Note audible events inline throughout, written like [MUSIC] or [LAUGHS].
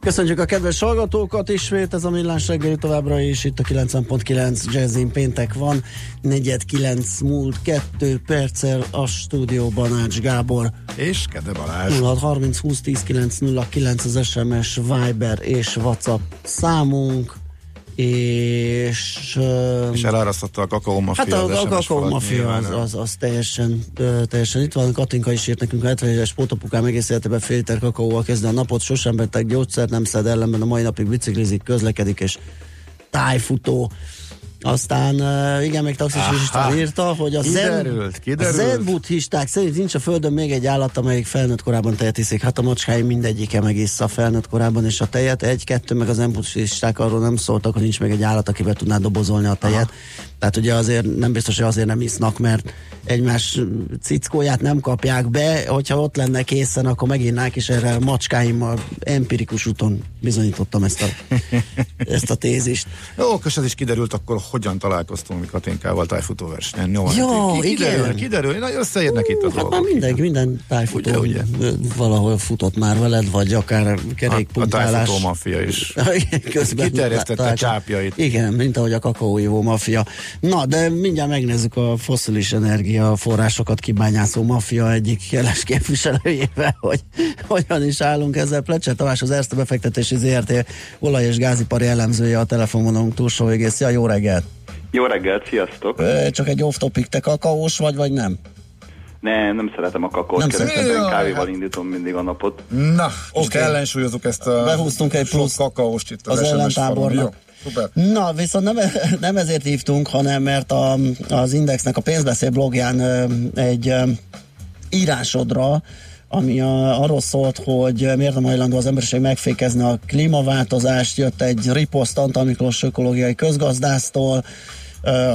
Köszönjük a kedves hallgatókat ismét, ez a millás reggeli továbbra is itt a 90.9 Jazzin péntek van, negyed kilenc múlt kettő perccel a stúdióban Ács Gábor. És Kede Balázs. 06 30 20 10 909 az SMS, Viber és WhatsApp számunk és... Uh, és elárasztotta a kakaó mafia. Hát a, a kakaó mafia az, az, az, teljesen, uh, teljesen itt van. Katinka is írt nekünk, 70 éves pótapukám egész életében fél liter kakaóval kezdve a napot, sosem beteg gyógyszert, nem szed ellenben a mai napig biciklizik, közlekedik és tájfutó. Aztán igen, még taxis is írta, hogy a kiderült, zen, kiderült. A zen buddhisták szerint nincs a földön még egy állat, amelyik felnőtt korában tejet iszik. Hát a macskáim mindegyike megissza felnőtt korában, és a tejet egy-kettő, meg a zen buddhisták arról nem szóltak, hogy nincs még egy állat, akivel tudná dobozolni a tejet. Aha. Tehát ugye azért nem biztos, hogy azért nem isznak, mert egymás cickóját nem kapják be, hogyha ott lenne készen, akkor meginnák, és erre a macskáimmal empirikus úton bizonyítottam ezt a, [LAUGHS] ezt a tézist. Jó, és ez is kiderült, akkor hogyan találkoztunk mi Katinkával tájfutóversenyen. Jó, Jó ki, kiderül, igen. kiderül, na összeérnek itt a hát dolgok. Már mindenki, minden tájfutó ugye, ugye? valahol futott már veled, vagy akár kerékpunkálás. A, a tájfutó maffia is. [LAUGHS] Közben Kiterjesztette a csápjait. Igen, mint ahogy a kakaóivó maffia. Na, de mindjárt megnézzük a foszilis energiaforrásokat kibányászó maffia egyik jeles képviselőjével, hogy hogyan is állunk ezzel. Plecser Tamás az Erste befektetési ZRT olaj- és gázipari elemzője a telefonvonalunk túlsó végész. Szia, jó reggelt! Jó reggelt, sziasztok! Csak egy off-topic, te kakaós vagy, vagy nem? Nem, nem szeretem a kakaót, kereskedően kávéval indítom mindig a napot. Na, oké, okay. ellensúlyozunk ezt a Behúztunk egy plusz kakaóst itt az, az ellentábornak. Szuper. Na, viszont nem, [LAUGHS] nem ezért hívtunk, hanem mert a, az Indexnek a pénzbeszél blogján egy írásodra, ami a, arról szólt, hogy miért nem hajlandó az emberiség megfékezni a klímaváltozást. Jött egy riposzt Antal Miklós ökológiai közgazdásztól,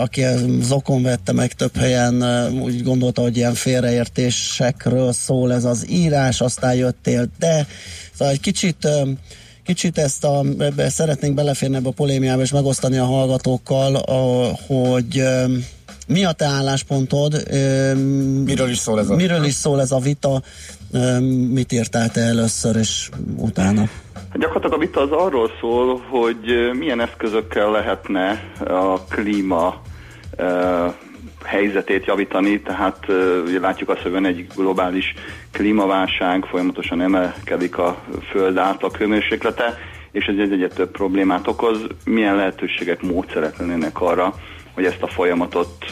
aki zokon vette meg több helyen, úgy gondolta, hogy ilyen félreértésekről szól ez az írás, aztán jöttél, de szóval egy kicsit Kicsit ezt a, ebbe szeretnénk beleférni ebbe a polémiába és megosztani a hallgatókkal, a, hogy mi a te álláspontod? Miről is szól ez a Miről is szól ez a vita? Mit írtál te először és utána? Hát gyakorlatilag a vita az arról szól, hogy milyen eszközökkel lehetne a klíma helyzetét javítani, tehát ugye látjuk azt, hogy van egy globális klímaválság, folyamatosan emelkedik a föld átlag hőmérséklete, és ez egyre több problémát okoz. Milyen lehetőségek, módszerek lennének arra, hogy ezt a folyamatot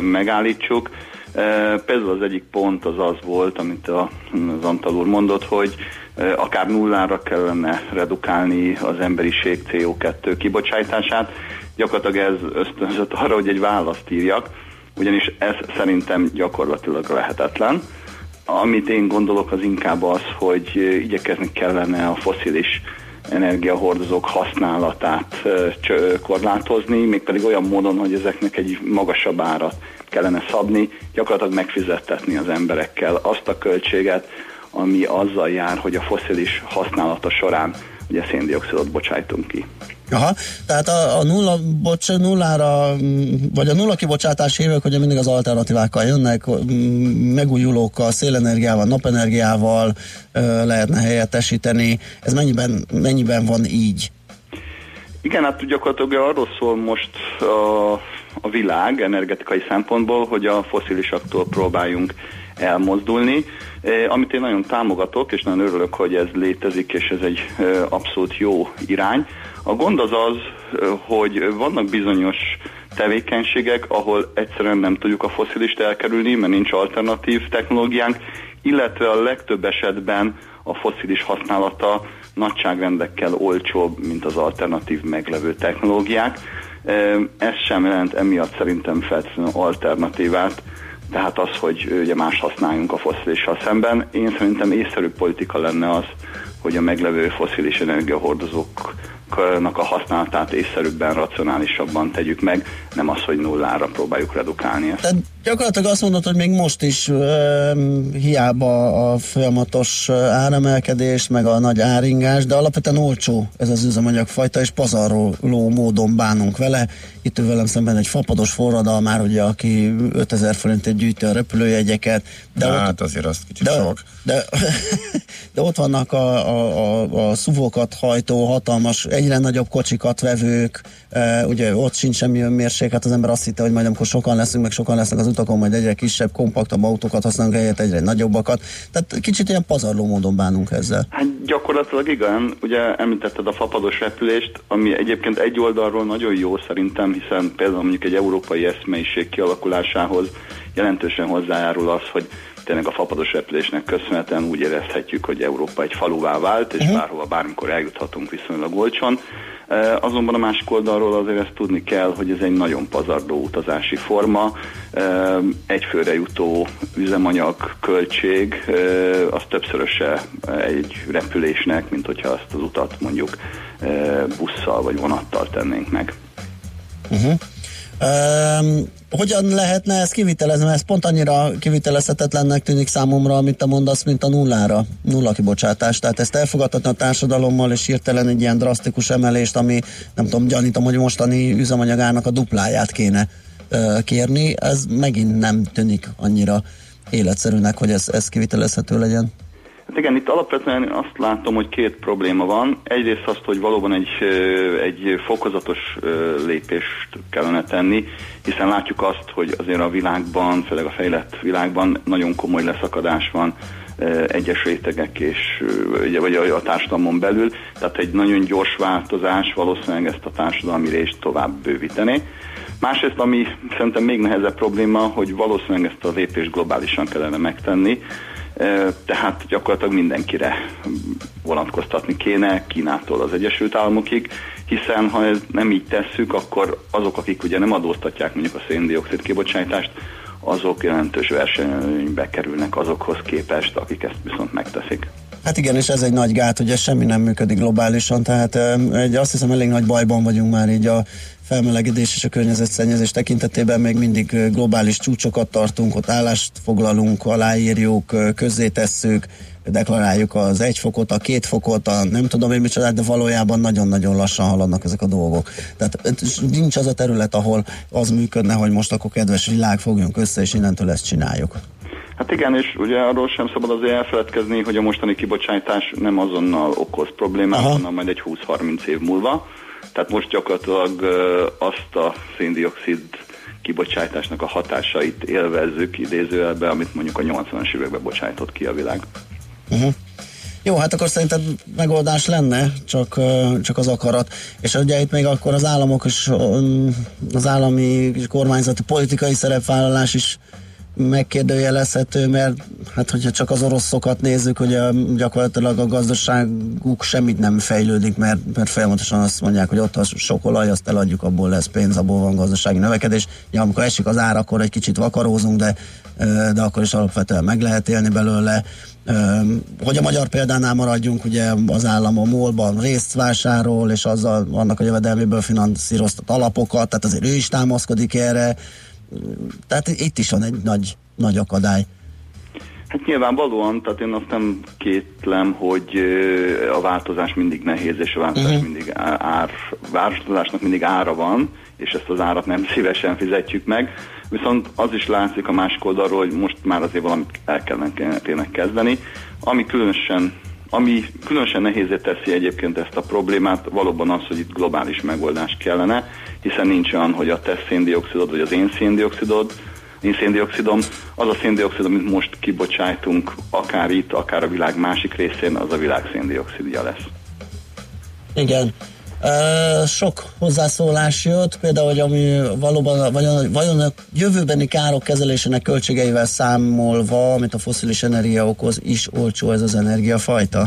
megállítsuk. Például az egyik pont az az volt, amit az Antal úr mondott, hogy akár nullára kellene redukálni az emberiség CO2 kibocsátását. Gyakorlatilag ez ösztönzött arra, hogy egy választ írjak, ugyanis ez szerintem gyakorlatilag lehetetlen. Amit én gondolok az inkább az, hogy igyekezni kellene a foszilis energiahordozók használatát korlátozni, mégpedig olyan módon, hogy ezeknek egy magasabb árat kellene szabni, gyakorlatilag megfizettetni az emberekkel azt a költséget, ami azzal jár, hogy a foszilis használata során ugye széndiokszidot bocsájtunk ki. Aha, tehát a, a nulla, bocs, nullára, vagy a nulla kibocsátás évek, hogy mindig az alternatívákkal jönnek, megújulókkal, szélenergiával, napenergiával lehetne helyettesíteni. Ez mennyiben, mennyiben van így? Igen, hát gyakorlatilag arról szól most a, a világ energetikai szempontból, hogy a foszilisaktól próbáljunk elmozdulni, eh, amit én nagyon támogatok, és nagyon örülök, hogy ez létezik, és ez egy eh, abszolút jó irány. A gond az az, hogy vannak bizonyos tevékenységek, ahol egyszerűen nem tudjuk a foszilist elkerülni, mert nincs alternatív technológiánk, illetve a legtöbb esetben a foszilis használata nagyságrendekkel olcsóbb, mint az alternatív meglevő technológiák. Ez sem jelent emiatt szerintem feltétlenül alternatívát, tehát az, hogy ugye más használjunk a foszilissal szemben. Én szerintem észszerű politika lenne az, hogy a meglevő foszilis energiahordozók üzemanyagnak a használatát észszerűbben, racionálisabban tegyük meg, nem az, hogy nullára próbáljuk redukálni ezt. Tehát gyakorlatilag azt mondod, hogy még most is uh, hiába a folyamatos áremelkedés, meg a nagy áringás, de alapvetően olcsó ez az üzemanyagfajta, és pazarló módon bánunk vele. Itt ő velem szemben egy fapados forradal már, ugye, aki 5000 forintért gyűjti a repülőjegyeket. De, de ott, hát azért azt kicsit de, sok. De, [LAUGHS] de ott vannak a, a, a, a szuvokat hajtó, hatalmas, egyre nagyobb kocsikat vevők, ugye ott sincs semmi önmérség, hát az ember azt hitte, hogy majd amikor sokan leszünk, meg sokan lesznek az utakon, majd egyre kisebb, kompaktabb autókat használunk helyett egyre nagyobbakat. Tehát kicsit ilyen pazarló módon bánunk ezzel. Hát gyakorlatilag igen, ugye említetted a fapados repülést, ami egyébként egy oldalról nagyon jó szerintem, hiszen például mondjuk egy európai eszmeiség kialakulásához jelentősen hozzájárul az, hogy tényleg a fapados repülésnek köszönhetően úgy érezhetjük, hogy Európa egy faluvá vált, és uh-huh. bárhova bármikor eljuthatunk viszonylag olcsón. Azonban a másik oldalról azért ezt tudni kell, hogy ez egy nagyon pazardó utazási forma. Egyfőre jutó üzemanyag költség az többszöröse egy repülésnek, mint hogyha azt az utat mondjuk busszal vagy vonattal tennénk meg. Uh-huh. Um, hogyan lehetne ezt kivitelezni? Mert ez pont annyira kivitelezhetetlennek tűnik számomra, amit te mondasz, mint a nullára, nulla kibocsátás. Tehát ezt elfogadhatni a társadalommal, és hirtelen egy ilyen drasztikus emelést, ami nem tudom, gyanítom, hogy mostani üzemanyagának a dupláját kéne uh, kérni, ez megint nem tűnik annyira életszerűnek, hogy ez, ez kivitelezhető legyen. Hát igen, itt alapvetően azt látom, hogy két probléma van. Egyrészt azt, hogy valóban egy, egy fokozatos lépést kellene tenni, hiszen látjuk azt, hogy azért a világban, főleg a fejlett világban nagyon komoly leszakadás van egyes rétegek és vagy a társadalmon belül, tehát egy nagyon gyors változás valószínűleg ezt a társadalmi részt tovább bővíteni. Másrészt, ami szerintem még nehezebb probléma, hogy valószínűleg ezt a lépést globálisan kellene megtenni, tehát gyakorlatilag mindenkire vonatkoztatni kéne, Kínától az Egyesült Államokig, hiszen ha ez nem így tesszük, akkor azok, akik ugye nem adóztatják mondjuk a széndiokszid kibocsátást, azok jelentős versenybe kerülnek azokhoz képest, akik ezt viszont megteszik. Hát igen, és ez egy nagy gát, hogy ez semmi nem működik globálisan, tehát egy, azt hiszem elég nagy bajban vagyunk már így a felmelegedés és a környezetszennyezés tekintetében még mindig globális csúcsokat tartunk, ott állást foglalunk, aláírjuk, közzétesszük, deklaráljuk az egy fokot, a két fokot, a nem tudom én micsoda, de valójában nagyon-nagyon lassan haladnak ezek a dolgok. Tehát nincs az a terület, ahol az működne, hogy most akkor kedves világ, fogjunk össze, és innentől ezt csináljuk. Hát igen, és ugye arról sem szabad azért elfeledkezni, hogy a mostani kibocsátás nem azonnal okoz problémát, Aha. hanem majd egy 20-30 év múlva. Tehát most gyakorlatilag azt a széndiokszid kibocsátásnak a hatásait élvezzük idézőjelben, amit mondjuk a 80-as években bocsájtott ki a világ. Uh-huh. Jó, hát akkor szerintem megoldás lenne, csak, csak az akarat. És ugye itt még akkor az államok és az állami és kormányzati politikai szerepvállalás is megkérdőjelezhető, mert hát hogyha csak az oroszokat nézzük, a, gyakorlatilag a gazdaságuk semmit nem fejlődik, mert, mert folyamatosan azt mondják, hogy ott a sok olaj, azt eladjuk, abból lesz pénz, abból van gazdasági növekedés. Ja, amikor esik az ár, akkor egy kicsit vakarózunk, de, de akkor is alapvetően meg lehet élni belőle. Hogy a magyar példánál maradjunk, ugye az állam a MOL-ban részt vásárol, és azzal annak a jövedelméből finanszíroztat alapokat, tehát azért ő is támaszkodik erre, tehát itt is van egy nagy, nagy akadály. Hát nyilvánvalóan, tehát én azt nem kétlem, hogy a változás mindig nehéz, és a változás uh-huh. mindig ár, változásnak mindig ára van, és ezt az árat nem [LAUGHS] szívesen fizetjük meg. Viszont az is látszik a másik oldalról, hogy most már azért valamit el kellene kezdeni, ami különösen ami különösen nehézé teszi egyébként ezt a problémát, valóban az, hogy itt globális megoldás kellene, hiszen nincs olyan, hogy a te széndiokszidod, vagy az én széndiokszidod, én széndiokszidom, az a széndiokszid, amit most kibocsájtunk, akár itt, akár a világ másik részén, az a világ széndiokszidja lesz. Igen. Sok hozzászólás jött, például, hogy ami valóban, vajon, vajon a jövőbeni károk kezelésének költségeivel számolva, amit a foszilis energia okoz, is olcsó ez az energiafajta?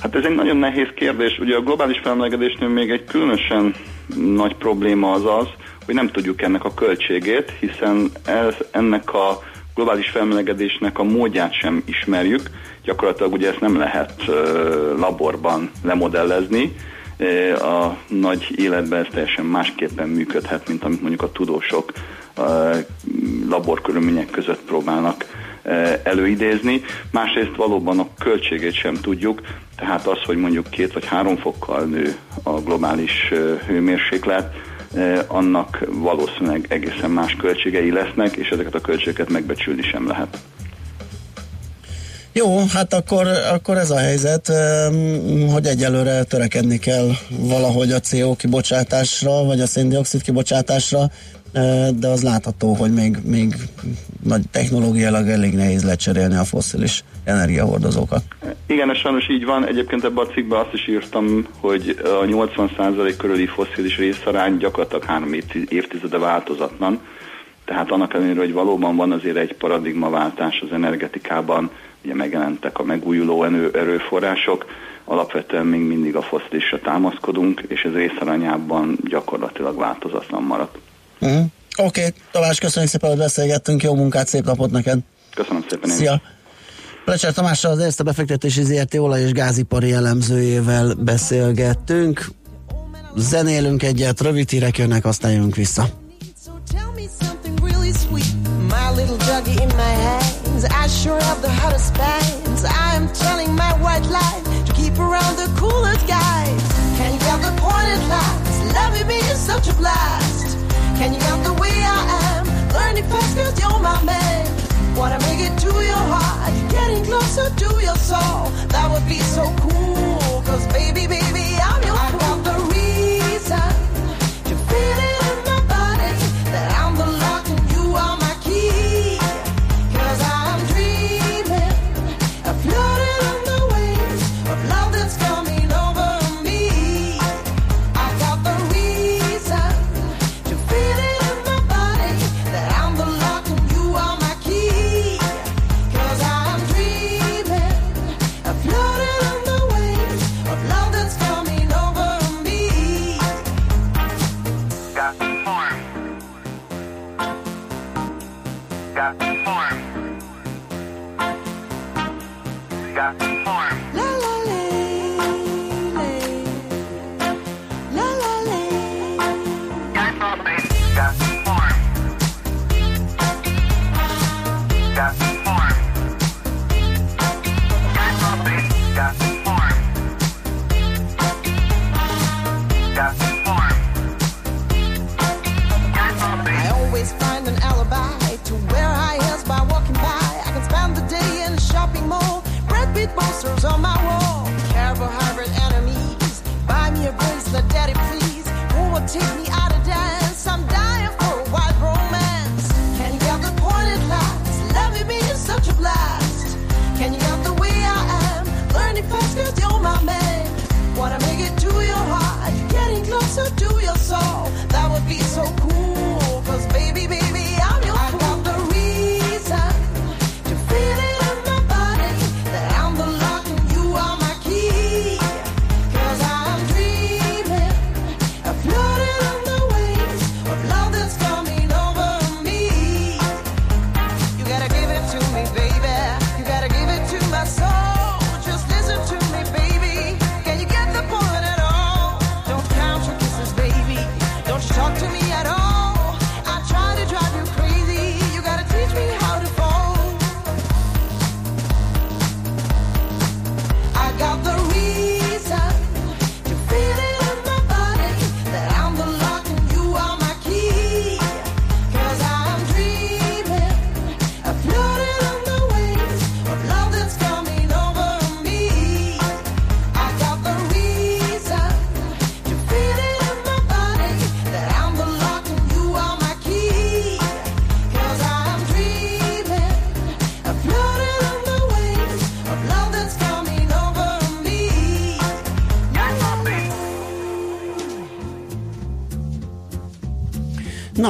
Hát ez egy nagyon nehéz kérdés. Ugye a globális felmelegedésnél még egy különösen nagy probléma az az, hogy nem tudjuk ennek a költségét, hiszen ez, ennek a globális felmelegedésnek a módját sem ismerjük. Gyakorlatilag ugye ezt nem lehet laborban lemodellezni, a nagy életben ez teljesen másképpen működhet, mint amit mondjuk a tudósok laborkörülmények között próbálnak előidézni. Másrészt valóban a költségét sem tudjuk, tehát az, hogy mondjuk két vagy három fokkal nő a globális hőmérséklet, annak valószínűleg egészen más költségei lesznek, és ezeket a költségeket megbecsülni sem lehet. Jó, hát akkor, akkor ez a helyzet, hogy egyelőre törekedni kell valahogy a CO kibocsátásra, vagy a széndiokszid kibocsátásra, de az látható, hogy még, még nagy technológiailag elég nehéz lecserélni a fosszilis energiahordozókat. Igen, ez sajnos így van. Egyébként ebben a cikkben azt is írtam, hogy a 80% körüli fosszilis részarány gyakorlatilag három évtizede változatlan. Tehát annak ellenére, hogy valóban van azért egy paradigmaváltás az energetikában, ugye megjelentek a megújuló erőforrások, alapvetően még mindig a fosszilisra támaszkodunk, és ez részarányában gyakorlatilag változatlan maradt. Uh-huh. Oké, okay. Tamás, köszönjük szépen, hogy beszélgettünk, jó munkát, szép napot neked! Köszönöm szépen én Szia! Plecser Tamással az Érte befektetési ZRT olaj- és gázipari elemzőjével beszélgettünk. Zenélünk egyet, rövid hírek jönnek, aztán jönünk vissza. My little doggy in my hands, I sure have the hottest bands. I am telling my white lie to keep around the coolest guys. Can you get the point at last? Loving me is such a blast. Can you get the way I am? Learning fast cause you're my man. Wanna make it to your heart, getting closer to your soul. That would be so cool, cause baby, baby,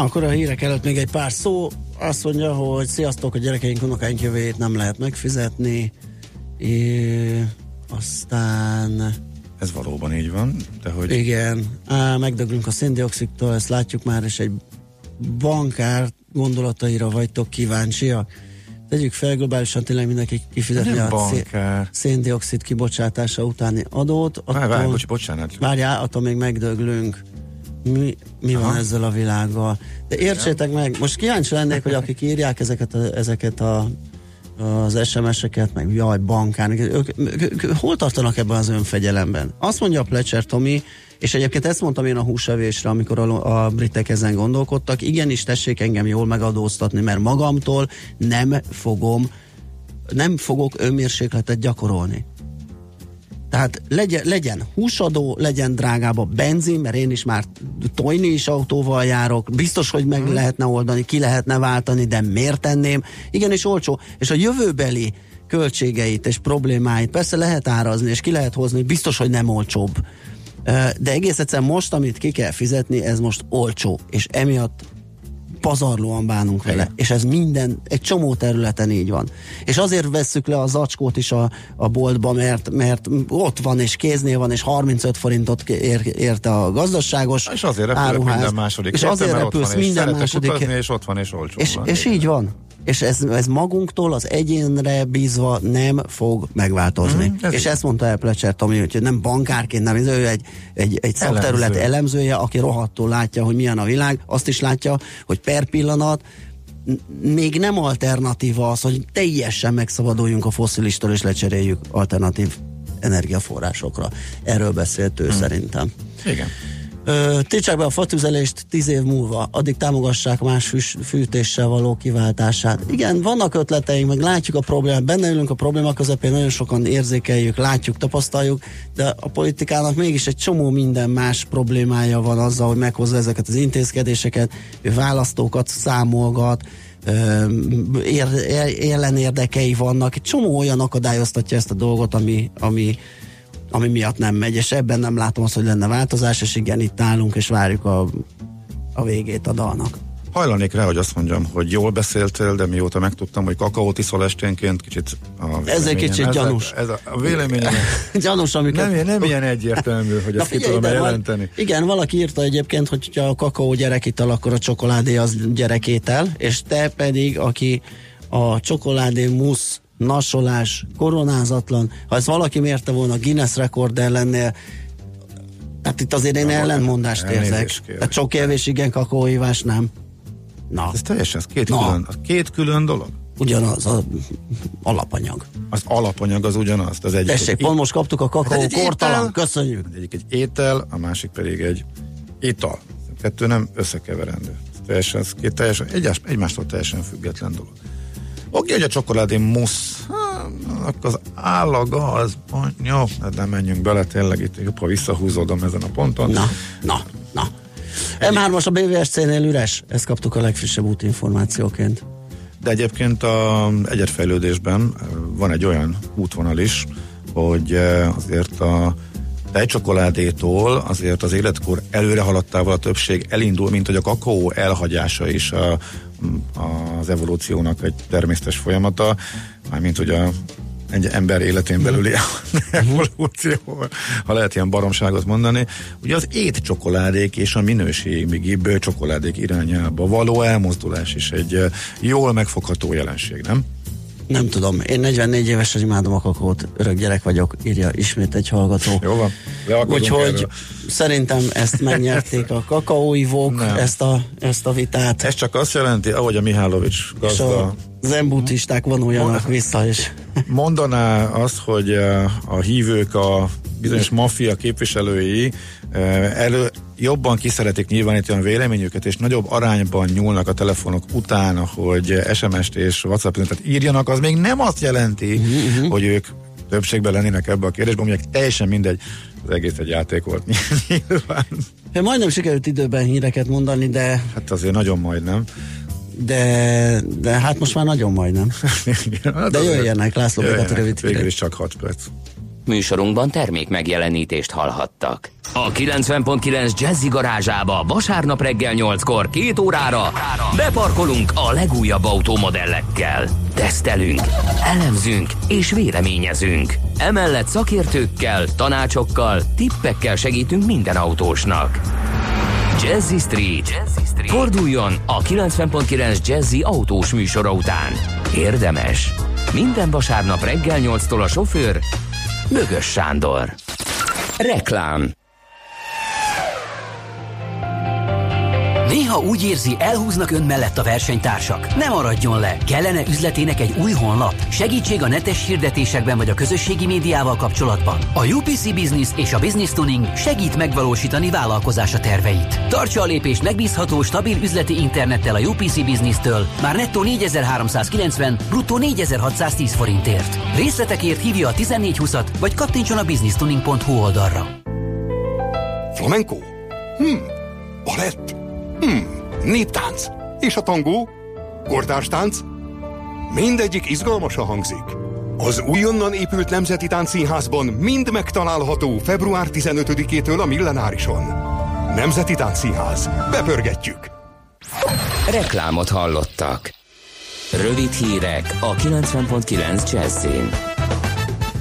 akkor a hírek előtt még egy pár szó. Azt mondja, hogy sziasztok, a gyerekeink, unokáink jövőjét nem lehet megfizetni. É, aztán... Ez valóban így van, de hogy... Igen, á, megdöglünk a széndiokszidtól, ezt látjuk már, és egy bankár gondolataira vagytok kíváncsiak. tegyük fel globálisan tényleg mindenki kifizetni a bankár. széndiokszid kibocsátása utáni adót. Várj, várj, attól- bocs, bocsánat. Várjál, attól még megdöglünk. Mi, mi van ezzel a világgal? De értsétek meg, most kíváncsi lennék, hogy akik írják ezeket a, ezeket a az SMS-eket, meg jaj, bankán, ők, ők, ők, hol tartanak ebben az önfegyelemben? Azt mondja a Plecser Tomi, és egyébként ezt mondtam én a húsevésre, amikor a, a britek ezen gondolkodtak, igenis tessék engem jól megadóztatni, mert magamtól nem fogom, nem fogok önmérsékletet gyakorolni. Tehát legyen, legyen húsadó, legyen drágább a benzin, mert én is már tojni is autóval járok, biztos, hogy meg lehetne oldani, ki lehetne váltani, de miért tenném? Igenis olcsó. És a jövőbeli költségeit és problémáit persze lehet árazni, és ki lehet hozni, biztos, hogy nem olcsóbb. De egész egyszerűen most, amit ki kell fizetni, ez most olcsó, és emiatt pazarlóan bánunk vele. Igen. És ez minden, egy csomó területen így van. És azért vesszük le a zacskót is a, a boltba, mert, mert ott van, és kéznél van, és 35 forintot ér, érte a gazdaságos És azért repülök áruház. minden második És héten, azért repülsz és minden szeretek második utazni, és ott van, és olcsó és, van. és így van. És ez, ez magunktól az egyénre bízva nem fog megváltozni. Mhm, ez és így. ezt mondta el Plecser Tomi, hogy nem bankárként, nem, ő egy, egy, egy szakterület Elemző. elemzője, aki rohadtul látja, hogy milyen a világ, azt is látja, hogy per pillanat még nem alternatíva az, hogy teljesen megszabaduljunk a fosszilistól és lecseréljük alternatív energiaforrásokra. Erről beszélt ő szerintem. Igen. Tiltsák be a fatüzelést tíz év múlva, addig támogassák más fűs, fűtéssel való kiváltását. Igen, vannak ötleteink, meg látjuk a problémát, benne ülünk a probléma közepén, nagyon sokan érzékeljük, látjuk, tapasztaljuk, de a politikának mégis egy csomó minden más problémája van azzal, hogy meghozza ezeket az intézkedéseket, ő választókat számolgat, ér, ér, ellenérdekei vannak, egy csomó olyan akadályoztatja ezt a dolgot, ami, ami ami miatt nem megy, és ebben nem látom azt, hogy lenne változás, és igen, itt állunk, és várjuk a, a végét a dalnak. Hajlanék rá, hogy azt mondjam, hogy jól beszéltél, de mióta megtudtam, hogy kakaót iszol esténként, kicsit a Ez egy kicsit ez gyanús. Ez a, a véleményem [LAUGHS] Gyanús, amiket... nem, nem ilyen egyértelmű, hogy ezt ki tudom de van- jelenteni. Igen, valaki írta egyébként, hogy ha a kakaó gyerekital, akkor a csokoládé az gyerekétel, és te pedig, aki a csokoládé musz nasolás, koronázatlan, ha ez valaki mérte volna Guinness rekord ellennél, hát itt azért én Na, ellentmondást érzek. Tehát csokévés igen, kakaóívás nem. Na, Ez teljesen, ez két, Na. külön, az két külön dolog. ugyanaz a alapanyag. Az alapanyag az ugyanaz. Az egyik Tessék, egy, pont most kaptuk a kakaó egy kortalan, étel. köszönjük. az egyik egy étel, a másik pedig egy ital. Kettő nem összekeverendő. Ez teljesen, ez két teljesen, egyás, egymástól teljesen független dolog. Oké, hogy a csokoládé musz, hát, akkor az állaga az, jó, hát nem menjünk bele, tényleg itt jobb, ha visszahúzódom ezen a ponton. Na, na, na. M3-as a BVSC-nél üres, ezt kaptuk a legfrissebb útinformációként. De egyébként a egyetfejlődésben eh, van egy olyan útvonal is, hogy eh, azért a tejcsokoládétól azért az életkor előre haladtával a többség elindul, mint hogy a kakaó elhagyása is a, az evolúciónak egy természetes folyamata, mármint hogy a egy ember életén belüli [LAUGHS] evolúció, ha lehet ilyen baromságot mondani. Ugye az ét csokoládék és a minőségibb csokoládék irányába való elmozdulás is egy jól megfogható jelenség, nem? Nem tudom, én 44 éves, imádom a kakaót, örök gyerek vagyok, írja ismét egy hallgató. Jó van. Úgyhogy erről. szerintem ezt megnyerték a kakaóivók, ezt a, ezt a vitát. Ez csak azt jelenti, ahogy a Mihálovics gazda a zenbuddhisták vonuljanak vissza, és [LAUGHS] mondaná azt, hogy eh, a hívők, a bizonyos maffia képviselői eh, elő jobban kiszeretik nyilvánítani a véleményüket, és nagyobb arányban nyúlnak a telefonok után, hogy SMS-t és WhatsApp üzenetet írjanak, az még nem azt jelenti, uh-huh. hogy ők többségben lennének ebbe a kérdésben, mondják teljesen mindegy, az egész egy játék volt [LAUGHS] nyilván. majdnem sikerült időben híreket mondani, de, Hát azért nagyon majdnem. De, de hát most már nagyon majdnem. De jöjjenek, László jöjjenek, rövid Végül is csak 6 perc. Műsorunkban termék megjelenítést hallhattak. A 90.9 Jazzy garázsába vasárnap reggel 8-kor két órára beparkolunk a legújabb automodellekkel. Tesztelünk, elemzünk és véleményezünk. Emellett szakértőkkel, tanácsokkal, tippekkel segítünk minden autósnak. Jazzy Street. Forduljon a 90.9 Jazzy autós műsora után. Érdemes. Minden vasárnap reggel 8-tól a sofőr Bögös Sándor. Reklám Néha úgy érzi, elhúznak ön mellett a versenytársak. Ne maradjon le! Kellene üzletének egy új honlap? Segítség a netes hirdetésekben vagy a közösségi médiával kapcsolatban? A UPC Business és a Business Tuning segít megvalósítani vállalkozása terveit. Tartsa a lépést megbízható, stabil üzleti internettel a UPC Business-től már nettó 4390, bruttó 4610 forintért. Részletekért hívja a 1420-at, vagy kattintson a businesstuning.hu oldalra. Flamenco? Hm, balett? Hmm, néptánc. És a tangó? Kortárs Mindegyik izgalmasan hangzik. Az újonnan épült Nemzeti Táncszínházban mind megtalálható február 15-től a Millenárison. Nemzeti Táncszínház. Bepörgetjük! Reklámot hallottak. Rövid hírek a 90.9 Jazzin.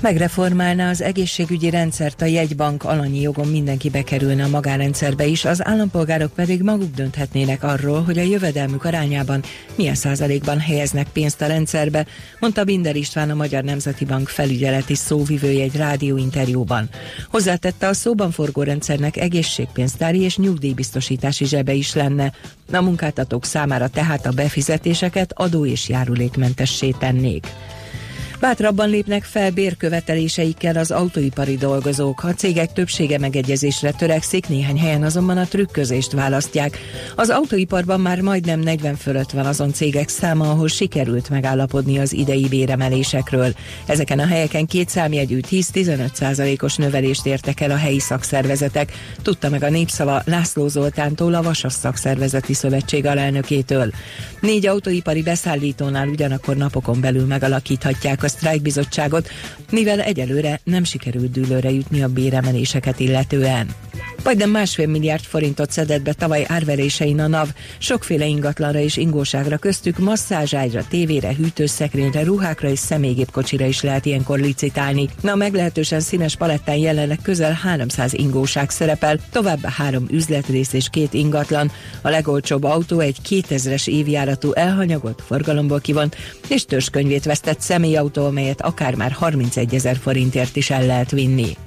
Megreformálná az egészségügyi rendszert a jegybank alanyi jogon mindenki bekerülne a magánrendszerbe is, az állampolgárok pedig maguk dönthetnének arról, hogy a jövedelmük arányában milyen százalékban helyeznek pénzt a rendszerbe, mondta Binder István a Magyar Nemzeti Bank felügyeleti szóvivője egy rádióinterjúban. Hozzátette a szóban forgó rendszernek egészségpénztári és nyugdíjbiztosítási zsebe is lenne. A munkáltatók számára tehát a befizetéseket adó és járulékmentessé tennék. Bátrabban lépnek fel bérköveteléseikkel az autóipari dolgozók. A cégek többsége megegyezésre törekszik, néhány helyen azonban a trükközést választják. Az autóiparban már majdnem 40 fölött van azon cégek száma, ahol sikerült megállapodni az idei béremelésekről. Ezeken a helyeken két számjegyű 10-15 százalékos növelést értek el a helyi szakszervezetek, tudta meg a népszava László Zoltántól, a Vasas Szakszervezeti Szövetség alelnökétől. Négy autóipari beszállítónál ugyanakkor napokon belül megalakíthatják a sztrájkbizottságot, mivel egyelőre nem sikerült dűlőre jutni a béremeléseket illetően. Majdnem másfél milliárd forintot szedett be tavaly árverésein a NAV, sokféle ingatlanra és ingóságra köztük masszázságyra, tévére, hűtőszekrényre, ruhákra és személygépkocsira is lehet ilyenkor licitálni. Na, meglehetősen színes palettán jelenleg közel 300 ingóság szerepel, továbbá három üzletrész és két ingatlan. A legolcsóbb autó egy 2000-es évjáratú elhanyagot, forgalomból kivont és törzskönyvét vesztett személyautó, amelyet akár már 31 ezer forintért is el lehet vinni.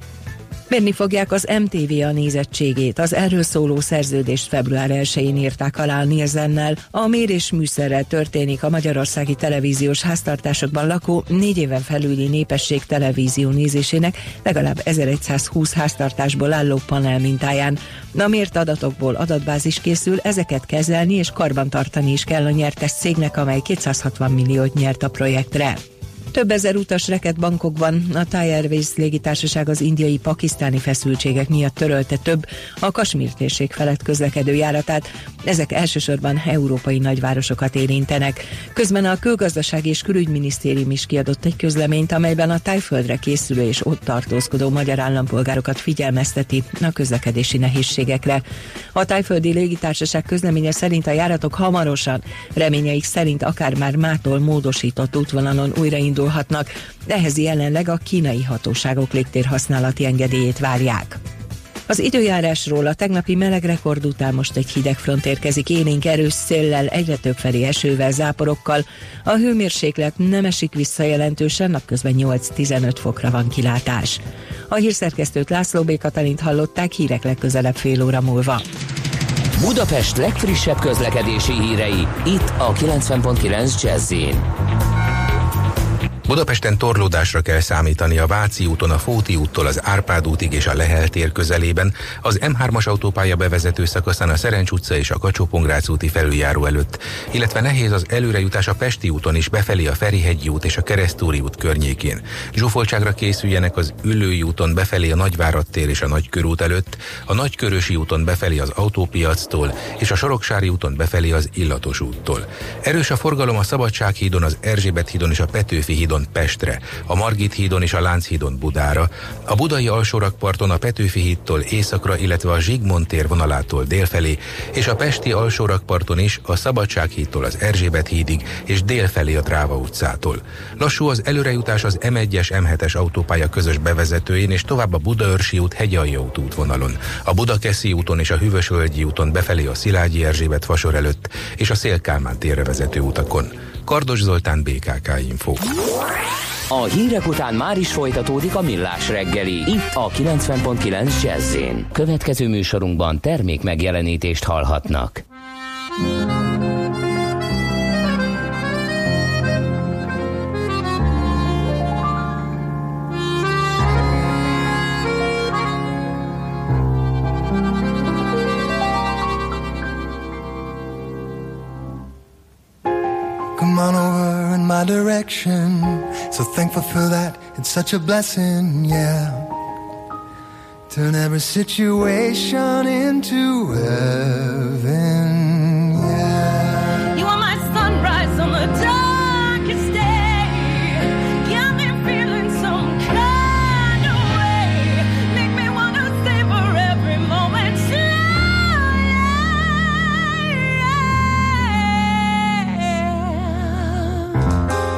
Mérni fogják az MTV a nézettségét. Az erről szóló szerződést február 1-én írták alá Nielsennel. A mérés műszerrel történik a magyarországi televíziós háztartásokban lakó négy éven felüli népesség televízió nézésének legalább 1120 háztartásból álló panel mintáján. A mért adatokból adatbázis készül, ezeket kezelni és karbantartani is kell a nyertes cégnek, amely 260 milliót nyert a projektre. Több ezer utas reket bankokban a Thai Airways légitársaság az indiai pakisztáni feszültségek miatt törölte több a Kasmír térség felett közlekedő járatát. Ezek elsősorban európai nagyvárosokat érintenek. Közben a külgazdaság és külügyminisztérium is kiadott egy közleményt, amelyben a tájföldre készülő és ott tartózkodó magyar állampolgárokat figyelmezteti a közlekedési nehézségekre. A tájföldi légitársaság közleménye szerint a járatok hamarosan, reményeik szerint akár már mától módosított útvonalon újraindul indulhatnak, ehhez jelenleg a kínai hatóságok légtérhasználati engedélyét várják. Az időjárásról a tegnapi meleg rekord után most egy hideg front érkezik élénk erős széllel, egyre több felé esővel, záporokkal. A hőmérséklet nem esik vissza jelentősen, napközben 8-15 fokra van kilátás. A hírszerkesztőt László B. Katalint hallották hírek legközelebb fél óra múlva. Budapest legfrissebb közlekedési hírei, itt a 90.9 jazz Budapesten torlódásra kell számítani a Váci úton, a Fóti úttól az Árpád útig és a Lehel tér közelében, az M3-as autópálya bevezető szakaszán a Szerencs utca és a kacsó úti felüljáró előtt, illetve nehéz az előrejutás a Pesti úton is befelé a Ferihegyi út és a Keresztúri út környékén. Zsúfoltságra készüljenek az Üllői úton befelé a Nagyvárad tér és a Nagykörút előtt, a Nagykörösi úton befelé az Autópiactól és a Soroksári úton befelé az Illatos úttól. Erős a forgalom a Szabadsághídon, az Erzsébet hídon és a Petőfi hídon hídon Pestre, a Margit hídon és a Lánchídon Budára, a budai alsórakparton a Petőfi hídtól északra, illetve a Zsigmond tér vonalától délfelé, és a Pesti alsórakparton is a Szabadság hídtól az Erzsébet hídig és délfelé a Dráva utcától. Lassú az előrejutás az M1-es, M7-es autópálya közös bevezetőjén és tovább a Budaörsi út Hegyalja út útvonalon, a Budakeszi úton és a Hűvösvölgyi úton befelé a Szilágyi Erzsébet fasor előtt és a Szélkálmán térre vezető utakon. Kardos Zoltán, BKK Info. A hírek után már is folytatódik a millás reggeli, itt a 90.9 jazz Következő műsorunkban termék megjelenítést hallhatnak. Direction. So thankful for that. It's such a blessing, yeah. Turn every situation into heaven,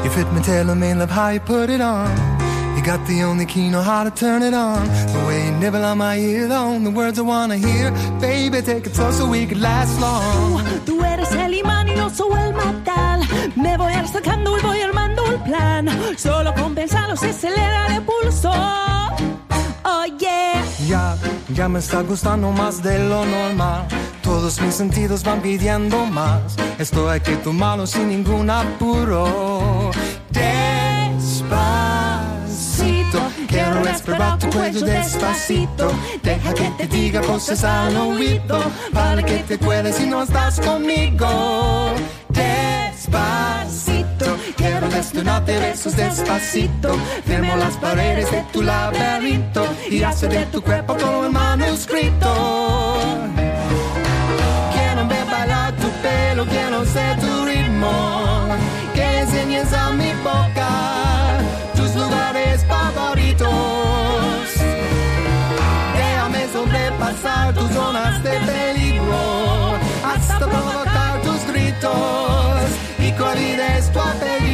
You fit me, tailor me, love how you put it on. You got the only key, know how to turn it on. The way you nibble on my earlobe, the words I wanna hear. Baby, take it slow so we could last long. Tú eres el imán y yo soy el metal. Me voy acercando y voy armando el plan. Solo con pensarlo se acelera el pulso. Oh yeah. Ya, ya me está gustando más de lo normal. Todos mis sentidos van pidiendo más. Esto hay que tomarlo sin ningún apuro. Despacito, quiero respirar tu cuello despacito. Deja que te diga cosas al oído para que te acuerdes si no estás conmigo. Despacito, quiero desnudarte besos despacito. Firmo las paredes de tu laberinto y hacer de tu cuerpo todo el manuscrito. Tu pelo, quiero ser tu ritmo. Que enseñes a mi boca tus lugares favoritos. Déjame sobrepasar tus zonas de peligro hasta provocar tus gritos y cuál es tu apellido.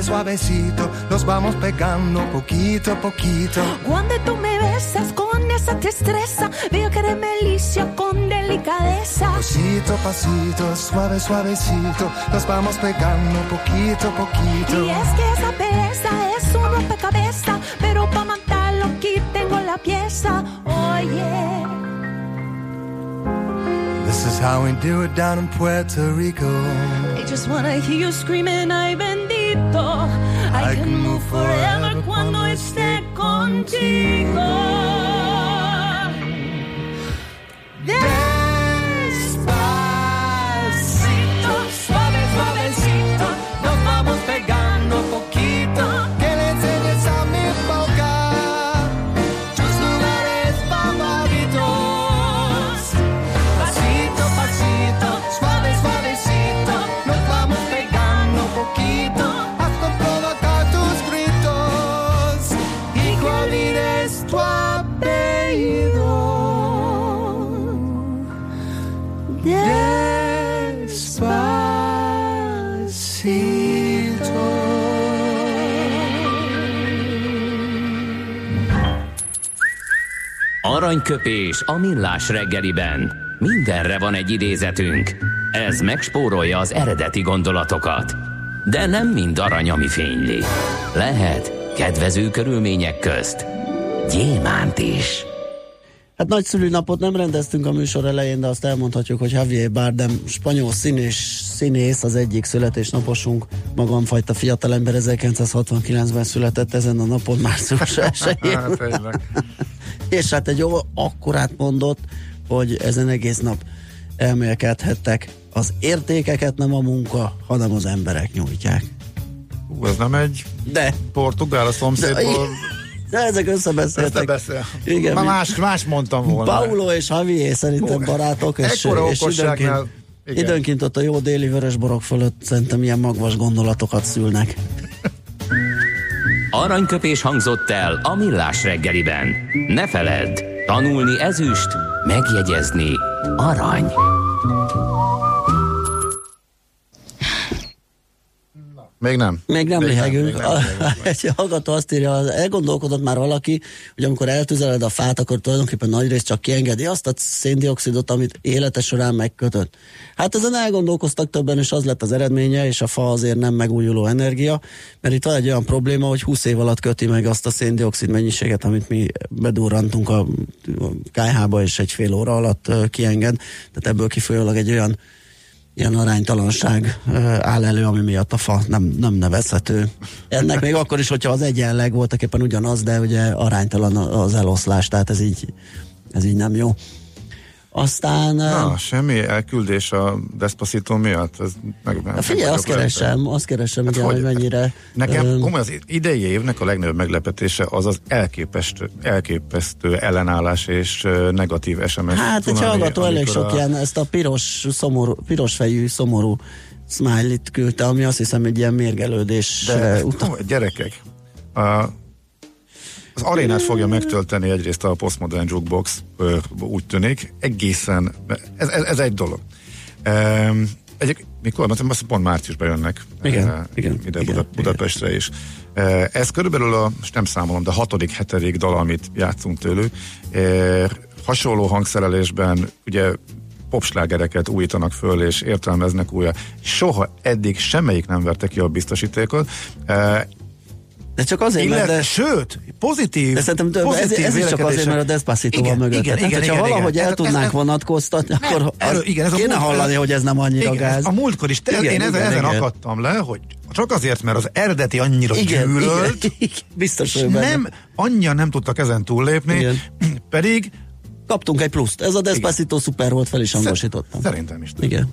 Suave, suavecito, nos vamos pegando poquito a poquito. Cuando tú me besas con esa destreza, veo que eres melicia con delicadeza. Pasito pasito, suave, suavecito, nos vamos pegando poquito a poquito. Y es que esa belleza es un rompecabezas, pero para matarlo aquí tengo la pieza. Oye, This is how we do it down in Puerto Rico. I just wanna hear you screaming, ay I, can move forever cuando esté contigo. Despacito, Aranyköpés a millás reggeliben. Mindenre van egy idézetünk. Ez megspórolja az eredeti gondolatokat. De nem mind arany, ami fényli. Lehet kedvező körülmények közt gyémánt is. Hát nagy szülőnapot nem rendeztünk a műsor elején, de azt elmondhatjuk, hogy Javier Bardem spanyol színés, színész, az egyik születésnaposunk, magamfajta fiatalember 1969-ben született ezen a napon, március [LAUGHS] 1 [LAUGHS] És hát egy jó akkorát mondott, hogy ezen egész nap elmélkedhettek. Az értékeket nem a munka, hanem az emberek nyújtják. Hú, ez nem egy De, portugál a szomszédból. de ezek összebeszéltek. Összebeszél. Igen, Már más, más mondtam volna. Paulo és Javier szerintem barátok, és, ekkora és okosságnál, igen. időnként ott a jó déli vörösborok fölött szerintem ilyen magvas gondolatokat szülnek. Aranyköpés hangzott el a millás reggeliben. Ne feledd, tanulni ezüst, megjegyezni arany. Még nem. Még nem Még lihegünk. még nem, még nem. Egy hallgató azt írja, elgondolkodott már valaki, hogy amikor eltüzeled a fát, akkor tulajdonképpen nagyrészt csak kiengedi azt a széndiokszidot, amit élete során megkötött. Hát ezen elgondolkoztak többen, és az lett az eredménye, és a fa azért nem megújuló energia, mert itt van egy olyan probléma, hogy 20 év alatt köti meg azt a széndiokszid mennyiséget, amit mi bedurrantunk a KH-ba, és egy fél óra alatt kienged. Tehát ebből kifolyólag egy olyan ilyen aránytalanság áll elő, ami miatt a fa nem, nem nevezhető. Ennek még akkor is, hogyha az egyenleg voltak éppen ugyanaz, de ugye aránytalan az eloszlás, tehát ez így, ez így nem jó. Aztán... Na, semmi elküldés a Despacito miatt? Ez meg, meg, figyelj, meg azt keresem, azt keresem, Hát igen, hogy hogy? mennyire... Nekem ö, komoly az idei évnek a legnagyobb meglepetése az az elképesztő, elképesztő ellenállás és negatív SMS. Hát egy hallgató elég sok ilyen, ezt a piros, szomorú, piros fejű, szomorú smiley-t küldte, ami azt hiszem egy ilyen mérgelődés De utal. komoly, gyerekek, a, az arénát fogja megtölteni egyrészt a Postmodern Jukebox, úgy tűnik, egészen, ez, ez, ez egy dolog. Um, mikor? Mert azt pont márciusban jönnek Igen, eh, igen, ide igen, Buda, Budapestre is. Eh, ez körülbelül a, most nem számolom, de hatodik, hetedik dal, amit játszunk tőlük. Eh, hasonló hangszerelésben ugye popslágereket újítanak föl és értelmeznek újra. Soha eddig semmelyik nem verte ki a biztosítékot. Eh, De csak azért, mert illetve, de, sőt, pozitív, de szerintem több, ez, pozitív ez is csak azért, mert a Despacito van Igen, mögött. igen, igen, igen, valahogy igen. el tudnánk ez- vonatkoztatni, akkor az, igen, ez a kéne múlt- hallani, hogy ez nem annyira igen, gáz. A múltkor is, te, Igen, én igen, ezen igen. akadtam le, hogy csak azért, mert az eredeti annyira Igen, gyűlölt, igen, [LAUGHS] igen, biztos, hogy nem, annyian nem tudtak ezen túllépni, Igen. pedig Kaptunk egy pluszt. Ez a Despacito szuper volt, fel is hangosítottam. szerintem is. Igen.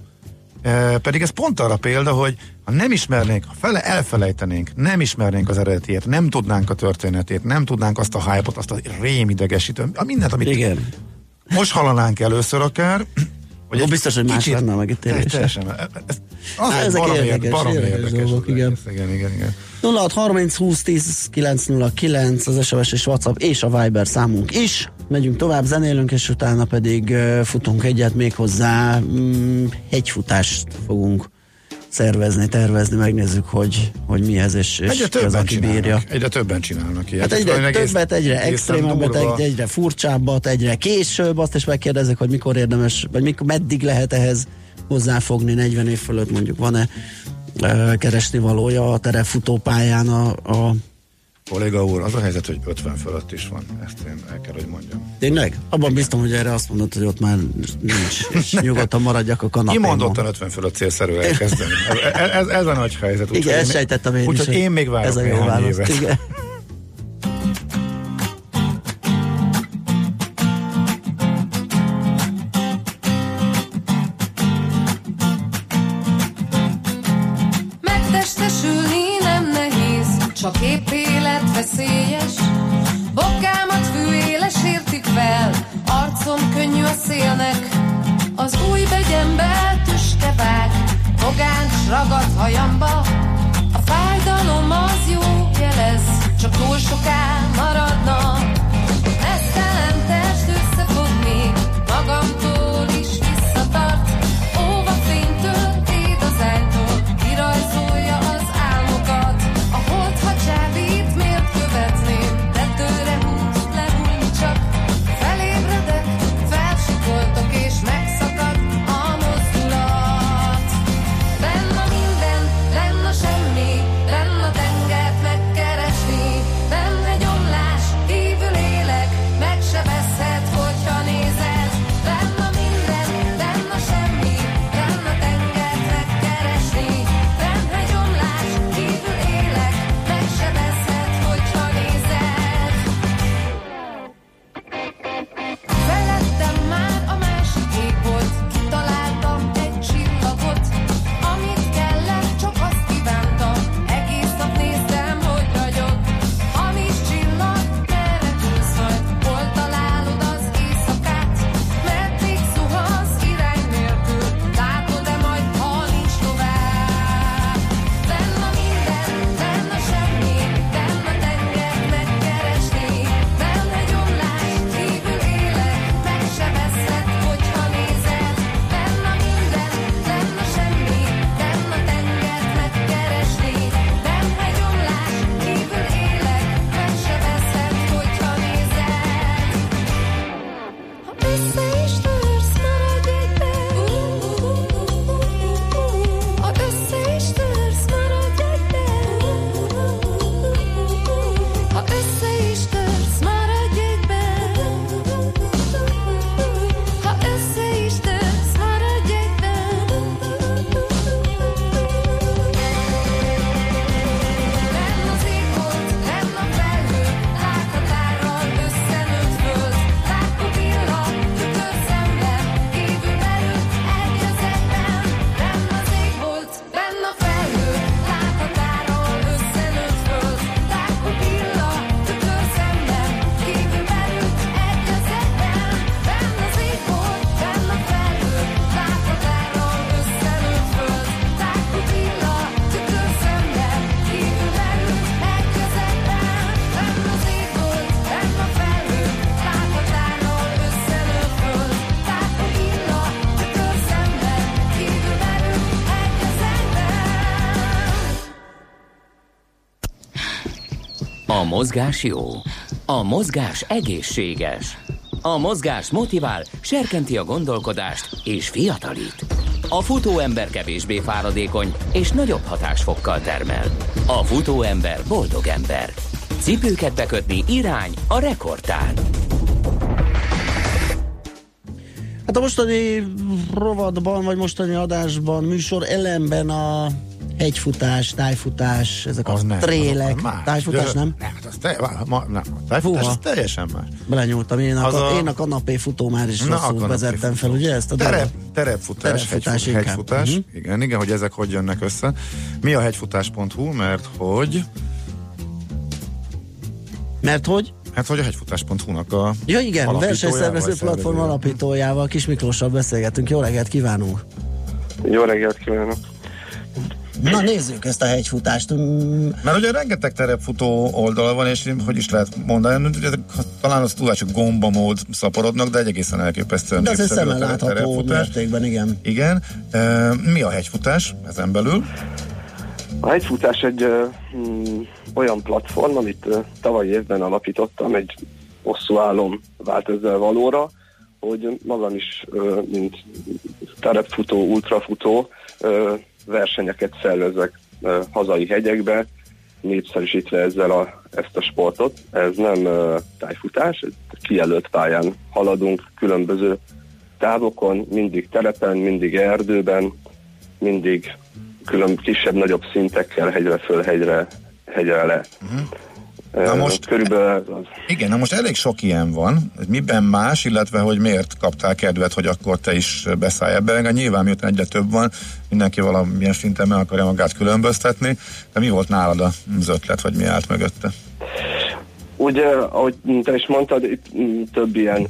E, pedig ez pont arra példa, hogy ha nem ismernénk, ha fele elfelejtenénk, nem ismernénk az eredetiét, nem tudnánk a történetét, nem tudnánk azt a hype-ot, azt a rémidegesítő, a mindent, amit Igen. most hallanánk először akár, hogy egy biztos, hogy más lenne a megítélése. Teljesen. Ez, az Á, egy ezek baromi érdekes, baromi érdekes érdekes dolgok, az igen. igen, igen, igen. 0630 20 10 909 az SMS és WhatsApp és a Viber számunk is. Megyünk tovább, zenélünk, és utána pedig futunk egyet még hozzá. Mm, hegyfutást fogunk szervezni, tervezni, megnézzük, hogy, hogy mi ez, és, és Egyre ki az, többen aki bírja. egyre többen csinálnak ilyet. Hát egyre egész- többet, egyre durva. egy- egyre furcsábbat, egyre később, azt is megkérdezik, hogy mikor érdemes, vagy mikor, meddig lehet ehhez hozzáfogni, 40 év fölött mondjuk van-e keresni valója a terepfutópályán a, a Kolléga úr, az a helyzet, hogy 50 fölött is van. Ezt én el kell, hogy mondjam. Tényleg? Abban biztos, hogy erre azt mondod, hogy ott már nincs, és [LAUGHS] nyugodtan maradjak a kanapén. Kimondottan 50 fölött célszerű elkezdeni. Ez, ez, ez a nagy helyzet. úgyhogy Igen, ezt én- sejtettem én. Úgyhogy hogy én még várok Ez a jó válasz. évet. Igen. Csak mozgás jó. A mozgás egészséges. A mozgás motivál, serkenti a gondolkodást és fiatalít. A futóember kevésbé fáradékony és nagyobb hatásfokkal termel. A futóember boldog ember. Cipőket bekötni irány a rekordtán. Hát a mostani rovatban, vagy mostani adásban, műsor elemben a hegyfutás, tájfutás, ezek a trélek, az más. tájfutás nem? Nem, az te, ma, nem, a tájfutás Fúha. az teljesen más. Belenyúltam, én a, Az a, a- én a kanapé futó már is Na, rosszul vezettem fel, futó. ugye ezt a Terep, terepfutás, Terepfutás hegyfutás, hegyfutás. Mhm. Igen, igen, hogy ezek hogy jönnek össze. Mi a hegyfutás.hu, mert hogy Mert hogy? Hát, hogy a hegyfutás.hu-nak a Ja igen, versenyszervező platform alapítójával, Kis Miklóssal beszélgetünk. Jó reggelt kívánunk! Jó reggelt kívánok! Na nézzük ezt a hegyfutást. Mm, Mert ugye rengeteg terepfutó oldala van, és hogy is lehet mondani, hogy talán az túl csak gombamód szaporodnak, de egy egészen elképesztően De ez szemmel látható mértékben, igen. Igen. E, mi a hegyfutás ezen belül? A hegyfutás egy ö, mm, olyan platform, amit ö, tavaly évben alapítottam, egy hosszú álom vált ezzel valóra, hogy magam is, ö, mint terepfutó, ultrafutó ö, versenyeket szervezek hazai hegyekbe, népszerűsítve ezzel a, ezt a sportot. Ez nem ö, tájfutás, kijelölt pályán haladunk, különböző távokon, mindig terepen, mindig erdőben, mindig külön kisebb-nagyobb szintekkel hegyre föl, hegyre, hegyre le. Mhm. Na most- Körülbelül ez az. Igen, na most elég sok ilyen van. Miben más, illetve hogy miért kaptál kedvet, hogy akkor te is beszállj ebbe? Engem Nyilván miután egyre több van, mindenki valamilyen szinten meg akarja magát különböztetni, de mi volt nálad az ötlet, vagy mi állt mögötte? Ugye, ahogy te is mondtad, itt mm, több ilyen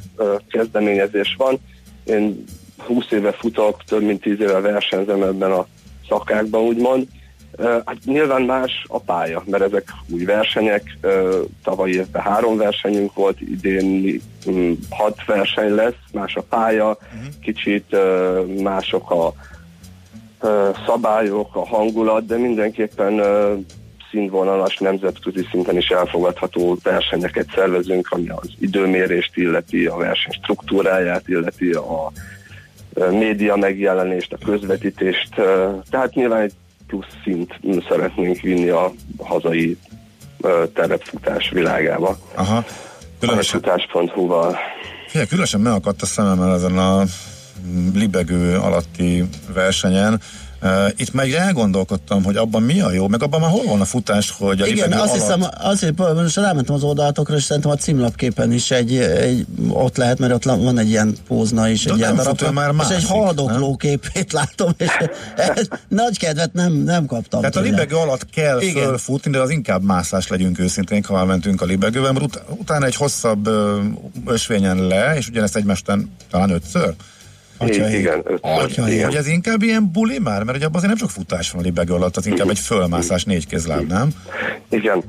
kezdeményezés van. Én 20 éve futok, több mint 10 éve versenyzem ebben a szakákban, úgymond. Hát nyilván más a pálya, mert ezek új versenyek. Tavaly évben három versenyünk volt, idén mm, hat verseny lesz, más a pálya, kicsit ö, mások a szabályok, a hangulat, de mindenképpen színvonalas, nemzetközi szinten is elfogadható versenyeket szervezünk, ami az időmérést illeti, a verseny struktúráját illeti, a média megjelenést, a közvetítést, tehát nyilván egy plusz szint szeretnénk vinni a hazai terepfutás világába. Aha. Különösen, Terepfutás.hu-val. Figyelj, különösen megakadt a szememmel ezen a libegő alatti versenyen. Itt meg elgondolkodtam, hogy abban mi a jó, meg abban már hol van a futás, hogy a Igen, azt alatt... hiszem, azért most rámentem az oldalatokra, és szerintem a címlapképen is egy, egy ott lehet, mert ott van egy ilyen pózna is, De egy ilyen darab, már és mászik, egy haldokló képét látom, és [LAUGHS] nagy kedvet nem, nem kaptam Tehát a tőle. libegő alatt kell Igen. Fölfutni, de az inkább mászás legyünk őszintén, ha már mentünk a libegőben, mert ut- utána egy hosszabb ösvényen le, és ugyanezt egymást után talán ötször. Igen, igen, ötször, igen. Hogy ez inkább ilyen buli már, mert ugye abban azért nem sok futás van a libegő alatt, az inkább egy fölmászás négy kézláb, nem? Igen,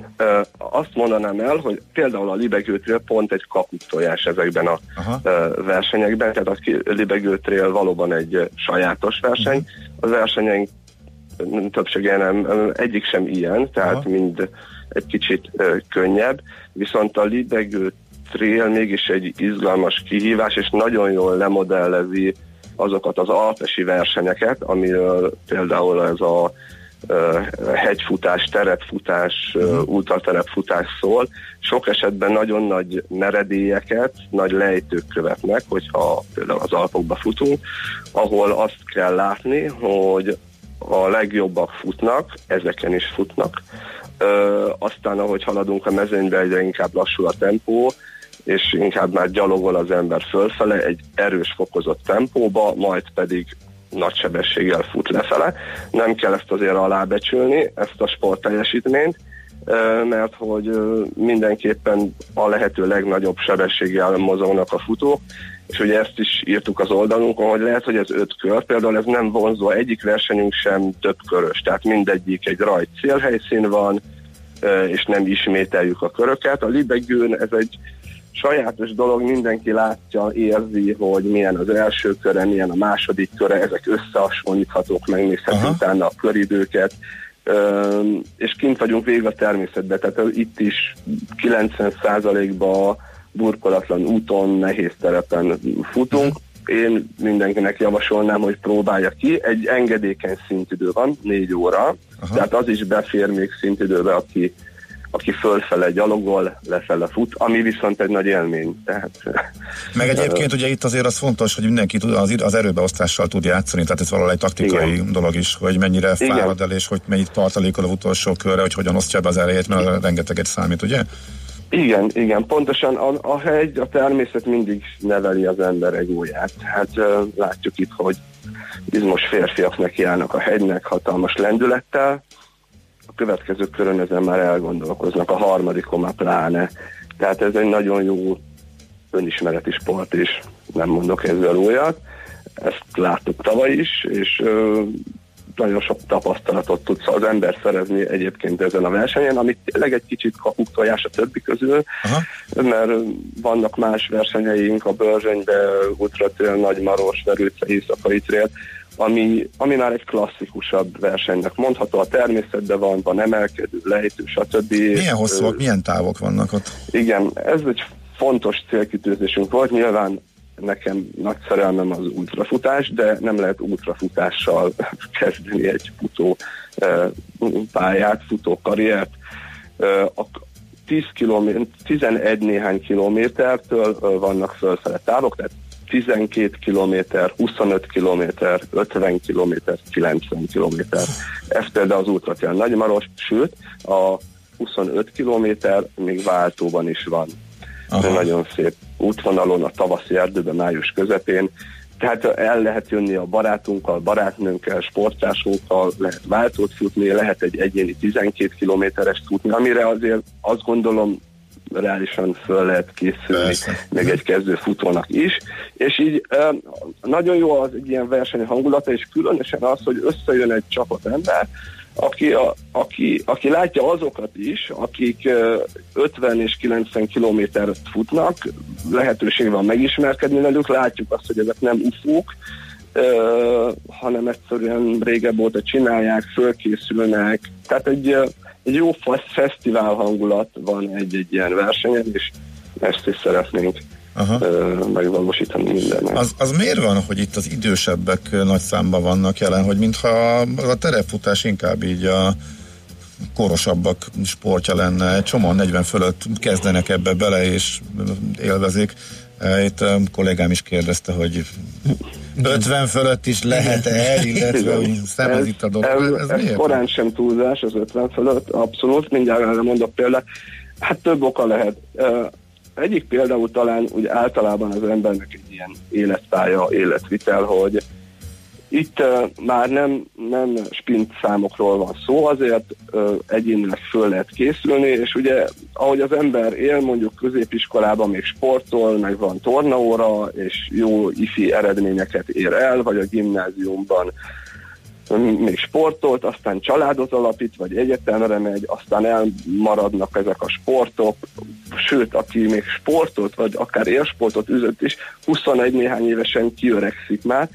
azt mondanám el, hogy például a libegőtrél pont egy kapuktojás ezekben a Aha. versenyekben, tehát a libegőtrél valóban egy sajátos verseny. A versenyeink többsége nem, egyik sem ilyen, tehát Aha. mind egy kicsit könnyebb, viszont a libegő trail mégis egy izgalmas kihívás, és nagyon jól lemodellezi azokat az alpesi versenyeket, amiről például ez a hegyfutás, terepfutás, ö, ultraterepfutás szól. Sok esetben nagyon nagy meredélyeket, nagy lejtők követnek, hogyha például az Alpokba futunk, ahol azt kell látni, hogy a legjobbak futnak, ezeken is futnak. Ö, aztán, ahogy haladunk a mezőnybe, egyre inkább lassul a tempó, és inkább már gyalogol az ember fölfele egy erős fokozott tempóba, majd pedig nagy sebességgel fut lefele. Nem kell ezt azért alábecsülni, ezt a sportteljesítményt, ö, mert hogy mindenképpen a lehető legnagyobb sebességgel mozognak a futók, és ugye ezt is írtuk az oldalunkon, hogy lehet, hogy ez öt kör, például ez nem vonzó, egyik versenyünk sem több körös, tehát mindegyik egy rajt célhelyszín van, és nem ismételjük a köröket. A libegőn ez egy sajátos dolog, mindenki látja, érzi, hogy milyen az első köre, milyen a második köre, ezek összehasonlíthatók, megnézheti Aha. utána a köridőket, és kint vagyunk végig a természetben, tehát itt is 90%-ba burkolatlan úton, nehéz terepen futunk. Én mindenkinek javasolnám, hogy próbálja ki. Egy engedékeny szintidő van, négy óra, Aha. tehát az is befér még szintidőbe, aki aki fölfele gyalogol, lefele fut, ami viszont egy nagy élmény. Tehát, Meg egyébként ugye itt azért az fontos, hogy mindenki tud, az, az erőbeosztással tud játszani, tehát ez valahol egy taktikai Igen. dolog is, hogy mennyire Igen. fárad el, és hogy mennyit tartalékol a utolsó körre, hogy hogyan osztja be az elejét, mert rengeteget számít, ugye? Igen, igen, pontosan a, a hegy, a természet mindig neveli az ember egóját. Hát uh, látjuk itt, hogy izmos férfiak nekiállnak a hegynek hatalmas lendülettel, a következő körön ezen már elgondolkoznak, a harmadikon már pláne. Tehát ez egy nagyon jó önismereti sport is, nem mondok ezzel újat. Ezt láttuk tavaly is, és ö, nagyon sok tapasztalatot tudsz az ember szerezni egyébként ezen a versenyen, amit tényleg egy kicsit kapuk tojás a többi közül, Aha. mert vannak más versenyeink a Börzsenybe, Ultratél, Nagymaros, Verőce, Éjszakai Trail, ami, ami már egy klasszikusabb versenynek mondható, a természetben van, van emelkedő, lejtő, stb. Milyen hosszúak, milyen távok vannak ott? Igen, ez egy fontos célkitűzésünk volt, nyilván nekem nagy szerelmem az ultrafutás, de nem lehet ultrafutással [LAUGHS] kezdeni egy futó pályát, futó karriert. A 10 km, 11 néhány kilométertől vannak fölfele távok, tehát 12 km, 25 km, 50 km, 90 km. Ez például az Ultratrail Nagymaros, sőt a 25 km még váltóban is van. Aha. Nagyon szép útvonalon, a tavaszi erdőben, május közepén. Tehát el lehet jönni a barátunkkal, barátnőnkkel, sportásunkkal, lehet váltót futni, lehet egy egyéni 12 kilométeres futni, amire azért azt gondolom reálisan föl lehet készülni, Persze. meg egy kezdő futónak is, és így nagyon jó az egy ilyen verseny hangulata, és különösen az, hogy összejön egy csapat ember, aki, a, aki, aki látja azokat is, akik 50 és 90 kilométert futnak, lehetőség van megismerkedni velük, látjuk azt, hogy ezek nem ufók, uh, hanem egyszerűen régebb óta csinálják, fölkészülnek, tehát egy egy jó fesztivál hangulat van egy-egy ilyen versenyen, és ezt is szeretnénk Aha. megvalósítani mindennek. Az, az miért van, hogy itt az idősebbek nagy számban vannak jelen, hogy mintha a terepfutás inkább így a korosabbak sportja lenne, egy csomó 40 fölött kezdenek ebbe bele és élvezik. Itt a kollégám is kérdezte, hogy 50 fölött is lehet-e, illetve hogy szemez itt a dolog. Ez, ez, ez korán sem túlzás az 50 fölött, abszolút, mindjárt erre mondok példát. Hát több oka lehet. Egyik például talán úgy általában az embernek egy ilyen életpálya, életvitel, hogy itt uh, már nem, nem sprint számokról van szó, azért uh, egyénileg föl lehet készülni, és ugye ahogy az ember él, mondjuk középiskolában még sportol, meg van tornaóra, és jó ifi eredményeket ér el, vagy a gimnáziumban még sportolt, aztán családot alapít, vagy egyetemre megy, aztán elmaradnak ezek a sportok, sőt, aki még sportot, vagy akár élsportot üzött is, 21 néhány évesen kiöregszik már,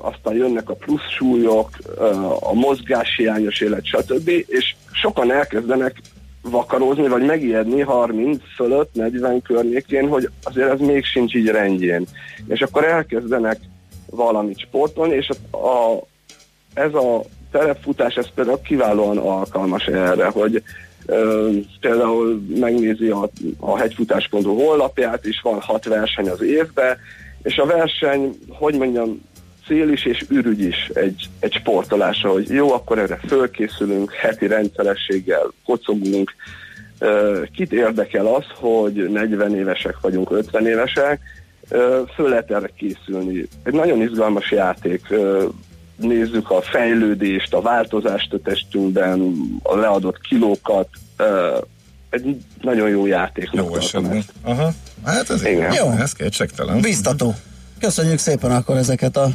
aztán jönnek a plusz súlyok, a mozgáshiányos élet, stb. És sokan elkezdenek vakarózni, vagy megijedni 30 fölött, 40 környékén, hogy azért ez még sincs így rendjén. És akkor elkezdenek valamit sportolni, és a, a, ez a terepfutás, ez például kiválóan alkalmas erre, hogy ö, például megnézi a, a hegyfutás.hu honlapját, és van hat verseny az évben, és a verseny, hogy mondjam, cél is és ürügy is egy, egy sportolásra, hogy jó, akkor erre fölkészülünk, heti rendszerességgel kocogunk. Kit érdekel az, hogy 40 évesek vagyunk, 50 évesek, föl lehet erre készülni. Egy nagyon izgalmas játék, nézzük a fejlődést, a változást a testünkben, a leadott kilókat, egy nagyon jó játék. Jó esetben. Aha. Hát ez Igen. jó. Ez kétségtelen. Biztató. Köszönjük szépen akkor ezeket a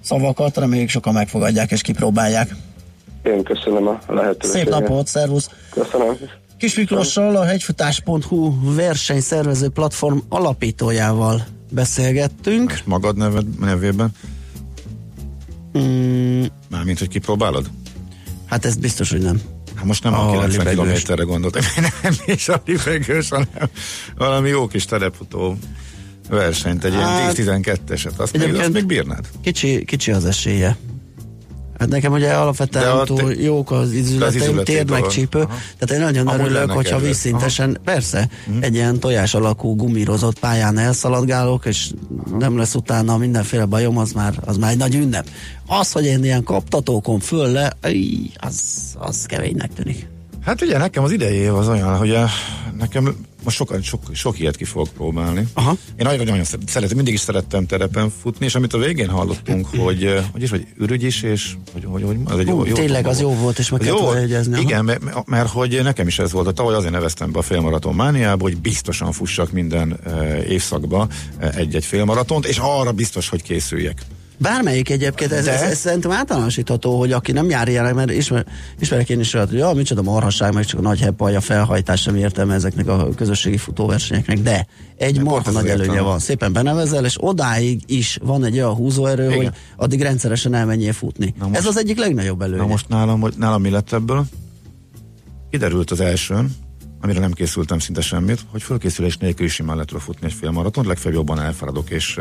szavakat, reméljük sokan megfogadják és kipróbálják. Én köszönöm a lehetőséget. Szép napot, szervusz! Köszönöm. Kis Miklóssal, a hegyfutás.hu versenyszervező platform alapítójával beszélgettünk. És magad neved, nevében? Mm. Mármint, hogy kipróbálod? Hát ez biztos, hogy nem. Hát most nem a, A 90 libegős. kilométerre gondoltam, [LAUGHS] nem is a libegős, hanem valami jó kis teleputó versenyt, egy ilyen Hát, 10-12-eset, azt még, azt még bírnád. Kicsi, kicsi az esélye. Hát nekem ugye alapvetően De a túl te- jók az izületeim, izületei térd meg csípő, Aha. tehát én nagyon Amúgy örülök, hogyha kedved. vízszintesen, persze, Mhm. egy ilyen tojás alakú gumírozott pályán elszaladgálok, és nem lesz utána mindenféle bajom, az már, az már egy nagy ünnep. Az, hogy én ilyen kaptatókon föl le, íj, az, az kevénynek tűnik. Hát ugye nekem az idei év az olyan, hogy eh, nekem most sokat, sok, sok ilyet ki fogok próbálni. Aha. Én nagyon, nagyon szeret- szeretem, mindig is szerettem terepen futni, és amit a végén hallottunk, [LAUGHS] hogy, eh, hogy is, hogy ürügy is, és hogy, hogy, hogy az egy Hú, jó, jó tényleg, az jó volt, és meg kellett jegyezni. Igen, mert, mert hogy nekem is ez volt, hogy tavaly azért neveztem be a félmaraton mániába, hogy biztosan fussak minden uh, évszakba uh, egy-egy félmaratont, és arra biztos, hogy készüljek. Bármelyik egyébként, ez, De? ez, ez szerintem általánosítható, hogy aki nem jár ilyenek, mert ismer, ismerek én is olyat, hogy ja, micsoda marhaság, meg csak a nagy hepalja felhajtás sem értelme ezeknek a közösségi futóversenyeknek, de egy pont marha nagy előnye értelme. van. Szépen benevezel, és odáig is van egy olyan húzóerő, Igen. hogy addig rendszeresen elmenjél futni. Na most- ez az egyik legnagyobb előnye. Na most nálam, nálam mi lett ebből? Kiderült az elsőn, amire nem készültem szinte semmit, hogy fölkészülés nélkül is simán le tudok futni egy fél maratont, legfeljebb jobban elfáradok, és,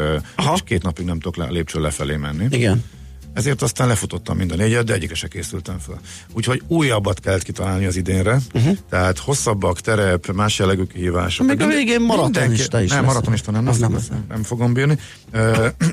és két napig nem tudok le, lépcső lefelé menni. Igen. Ezért aztán lefutottam mind a négyet, de egyikre se készültem fel. Úgyhogy újabbat kellett kitalálni az idénre, uh-huh. tehát hosszabbak, terep, más jellegű kihívások. Még a végén maratonista is Nem, maratonista nem, Az nem nem, lesz. nem, nem fogom bírni,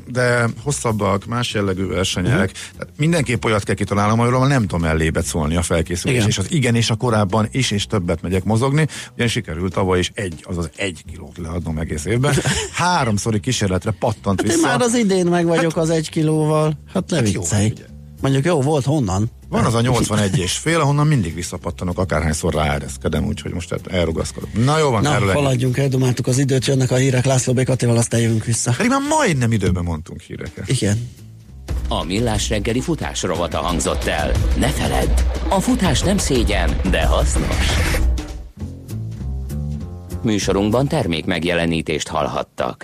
de hosszabbak, más jellegű versenyek, uh-huh. mindenképp olyat kell kitalálnom, amiről nem tudom ellébet szólni a felkészülés, Igen. és az igen és a korábban is, és többet megyek mozogni, ugyanis sikerült tavaly is egy, azaz egy kilót leadnom egész évben. [LAUGHS] Háromszori kísérletre pattant Hát én vissza. már az idén meg vagyok az egy kilóval. Hát ne Hát jó, viccelj. ugye. Mondjuk jó, volt honnan? Van az a 81 [LAUGHS] és fél, ahonnan mindig visszapattanok, akárhányszor ráereszkedem, úgyhogy most hát elrugaszkodok. Na jó van, Na, erről ennyi. haladjunk, eldomáltuk az időt, jönnek a hírek László B. Katival, aztán jövünk vissza. Pedig már majdnem időben mondtunk híreket. Igen. A Millás reggeli futás rovata hangzott el. Ne feledd, a futás nem szégyen, de hasznos. Műsorunkban termék megjelenítést hallhattak.